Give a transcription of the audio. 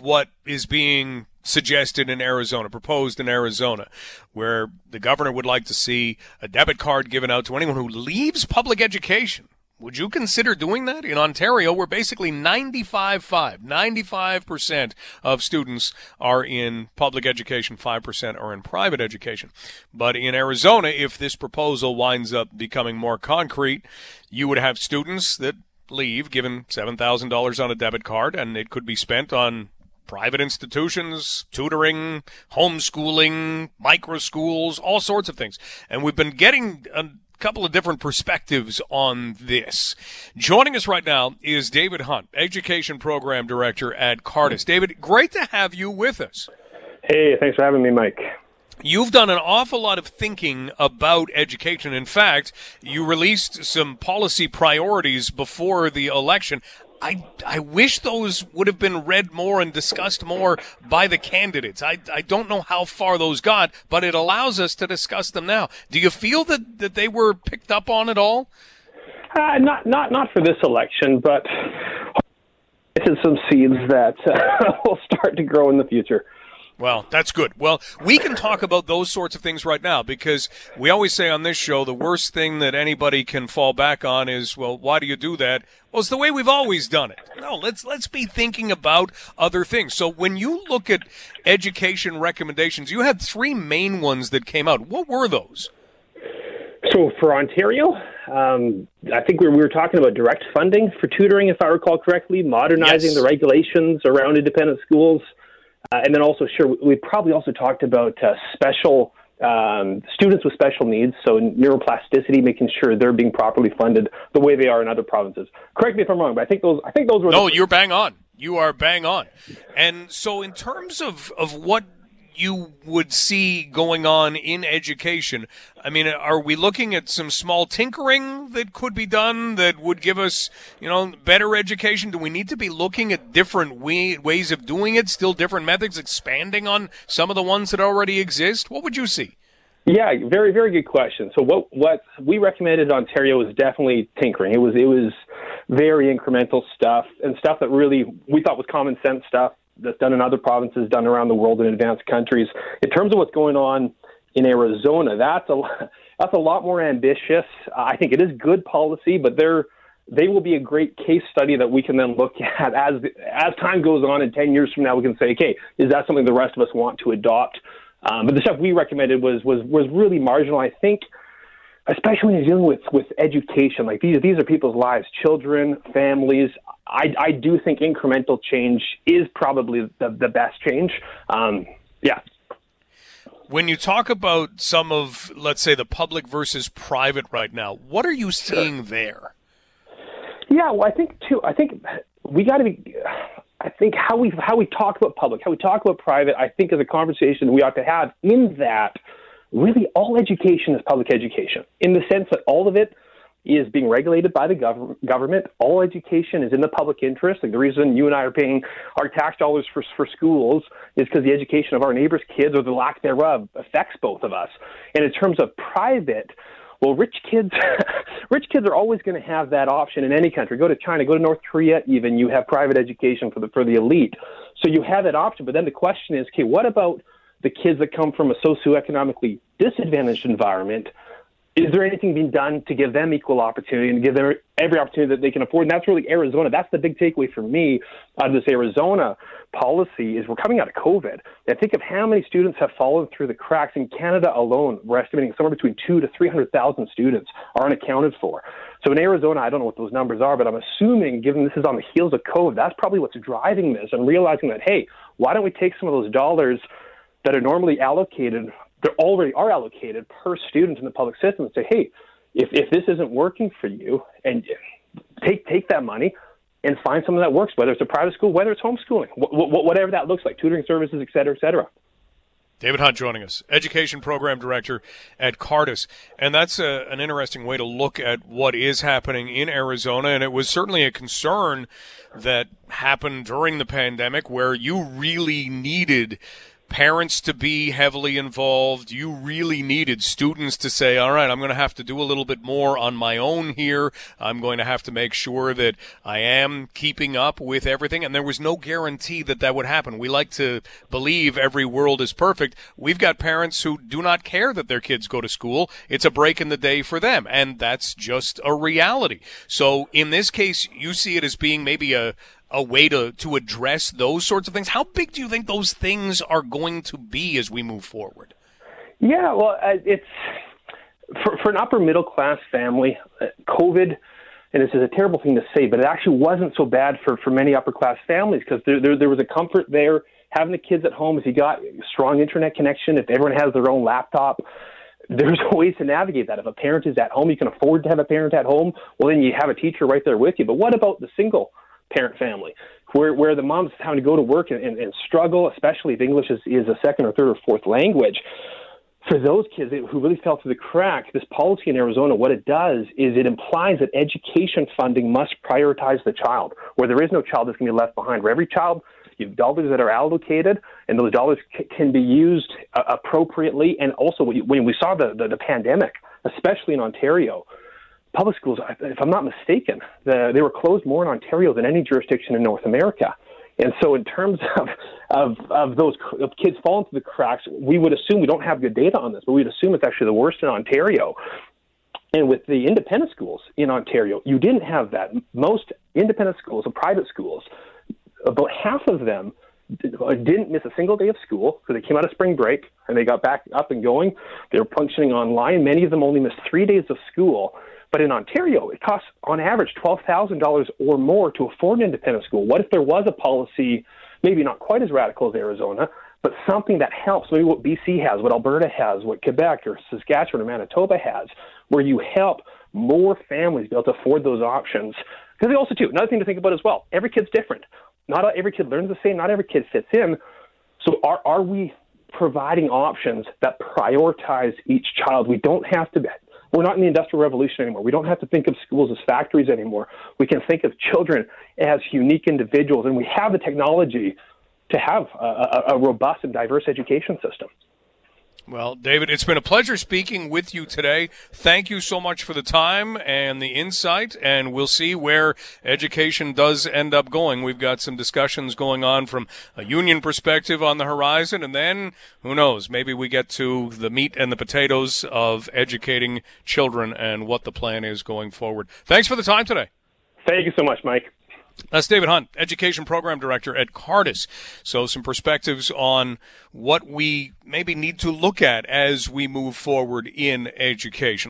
what is being suggested in Arizona, proposed in Arizona, where the governor would like to see a debit card given out to anyone who leaves public education. Would you consider doing that? In Ontario, we're basically 95-5. 95% of students are in public education, 5% are in private education. But in Arizona, if this proposal winds up becoming more concrete, you would have students that leave given $7,000 on a debit card and it could be spent on private institutions, tutoring, homeschooling, micro schools, all sorts of things. And we've been getting a couple of different perspectives on this. Joining us right now is David Hunt, Education Program Director at Cardus. David, great to have you with us. Hey, thanks for having me, Mike. You've done an awful lot of thinking about education. In fact, you released some policy priorities before the election. I, I wish those would have been read more and discussed more by the candidates. I, I don't know how far those got, but it allows us to discuss them now. Do you feel that, that they were picked up on at all? Uh, not not not for this election, but it's some seeds that uh, will start to grow in the future. Well, that's good. Well, we can talk about those sorts of things right now because we always say on this show the worst thing that anybody can fall back on is, well, why do you do that? Well, it's the way we've always done it. No, let's let's be thinking about other things. So when you look at education recommendations, you had three main ones that came out. What were those? So for Ontario, um, I think we were, we were talking about direct funding for tutoring, if I recall correctly, modernizing Yes. the regulations around independent schools. Uh, and then also, sure, we probably also talked about uh, special um, students with special needs, so neuroplasticity, making sure they're being properly funded the way they are in other provinces. Correct me if I'm wrong, but I think those I think those were No, the, you're bang on. You are bang on. And so, in terms of, of what you would see going on in education, I mean, are we looking at some small tinkering that could be done that would give us, you know, better education? Do we need to be looking at different way, ways of doing it, still different methods, expanding on some of the ones that already exist? What would you see? Yeah, very very good question. So what what we recommended Ontario was definitely tinkering. It was it was very incremental stuff and stuff that really we thought was common sense stuff that's done in other provinces, done around the world in advanced countries. In terms of what's going on in Arizona, that's a that's a lot more ambitious. I think it is good policy, but they're they will be a great case study that we can then look at as as time goes on. And ten years from now, we can say, okay, is that something the rest of us want to adopt? Um, but the stuff we recommended was was was really marginal. I think, especially when you're dealing with with education, like these these are people's lives, children, families. I I do think incremental change is probably the the best change. Um, yeah. When you talk about some of, let's say, the public versus private right now, what are you seeing there? Yeah, well, I think too. I think we got to be. I think how we how we talk about public, how we talk about private, I think is a conversation we ought to have. In that, really, all education is public education, in the sense that all of it is being regulated by the gov- government. All education is in the public interest. Like the reason you and I are paying our tax dollars for for schools is because the education of our neighbors' kids or the lack thereof affects both of us. And in terms of private. Well, rich kids, rich kids are always going to have that option in any country. Go to China, go to North Korea, even you have private education for the for the elite. So you have that option. But then the question is, okay, what about the kids that come from a socioeconomically disadvantaged environment? Is there anything being done to give them equal opportunity and give them every opportunity that they can afford? And that's really Arizona. That's the big takeaway for me out of this Arizona policy is we're coming out of COVID. I think of how many students have fallen through the cracks in Canada alone. We're estimating somewhere between two to three hundred thousand students are unaccounted for. So in Arizona, I don't know what those numbers are, but I'm assuming, given this is on the heels of COVID, that's probably what's driving this and realizing that hey, why don't we take some of those dollars that are normally allocated they already are allocated per student in the public system and say, hey, if, if this isn't working for you, and take take that money and find something that works, whether it's a private school, whether it's homeschooling, wh- wh- whatever that looks like, tutoring services, et cetera, et cetera. David Hunt joining us, Education Program Director at Cardus. And that's a, an interesting way to look at what is happening in Arizona. And it was certainly a concern that happened during the pandemic where you really needed parents to be heavily involved. You really needed students to say, all right, I'm going to have to do a little bit more on my own here. I'm going to have to make sure that I am keeping up with everything. And there was no guarantee that that would happen. We like to believe every world is perfect. We've got parents who do not care that their kids go to school. It's a break in the day for them. And that's just a reality. So in this case, you see it as being maybe a, a way to, to address those sorts of things. How big do you think those things are going to be as we move forward? Yeah, well, uh, it's for, for an upper middle class family, uh, COVID, and this is a terrible thing to say, but it actually wasn't so bad for, for many upper class families because there, there, there was a comfort there having the kids at home if you got strong internet connection, if everyone has their own laptop. There's ways to navigate that. If a parent is at home, you can afford to have a parent at home. Well, then you have a teacher right there with you. But what about the single parent family, where where the mom's having to go to work and, and, and struggle, especially if English is, is a second or third or fourth language. For those kids who really fell through the crack, this policy in Arizona, what it does is it implies that education funding must prioritize the child. Where there is no child that's going to be left behind. Where every child, you have dollars that are allocated, and those dollars c- can be used uh, appropriately. And also, when we saw the, the, the pandemic, especially in Ontario, public schools, if I'm not mistaken, the, they were closed more in Ontario than any jurisdiction in North America. And so, in terms of of, of those of kids falling through the cracks, we would assume we don't have good data on this, but we'd assume it's actually the worst in Ontario. And with the independent schools in Ontario, you didn't have that. Most independent schools and private schools, about half of them didn't miss a single day of school because they came out of spring break and they got back up and going. They were functioning online. Many of them only missed three days of school but in Ontario, it costs on average $12,000 or more to afford an independent school. What if there was a policy, maybe not quite as radical as Arizona, but something that helps, maybe what BC has, what Alberta has, what Quebec or Saskatchewan or Manitoba has, where you help more families be able to afford those options. Because they also, too, another thing to think about as well, every kid's different. Not every kid learns the same, not every kid fits in. So are, are we providing options that prioritize each child? We don't have to we're not in the industrial revolution anymore. We don't have to think of schools as factories anymore. We can think of children as unique individuals, and we have the technology to have a, a, a robust and diverse education system. Well, David, it's been a pleasure speaking with you today. Thank you so much for the time and the insight, and we'll see where education does end up going. We've got some discussions going on from a union perspective on the horizon, and then who knows, maybe we get to the meat and the potatoes of educating children and what the plan is going forward. Thanks for the time today. Thank you so much, Mike. That's David Hunt, Education Program Director at Cardus. So, some perspectives on what we maybe need to look at as we move forward in education.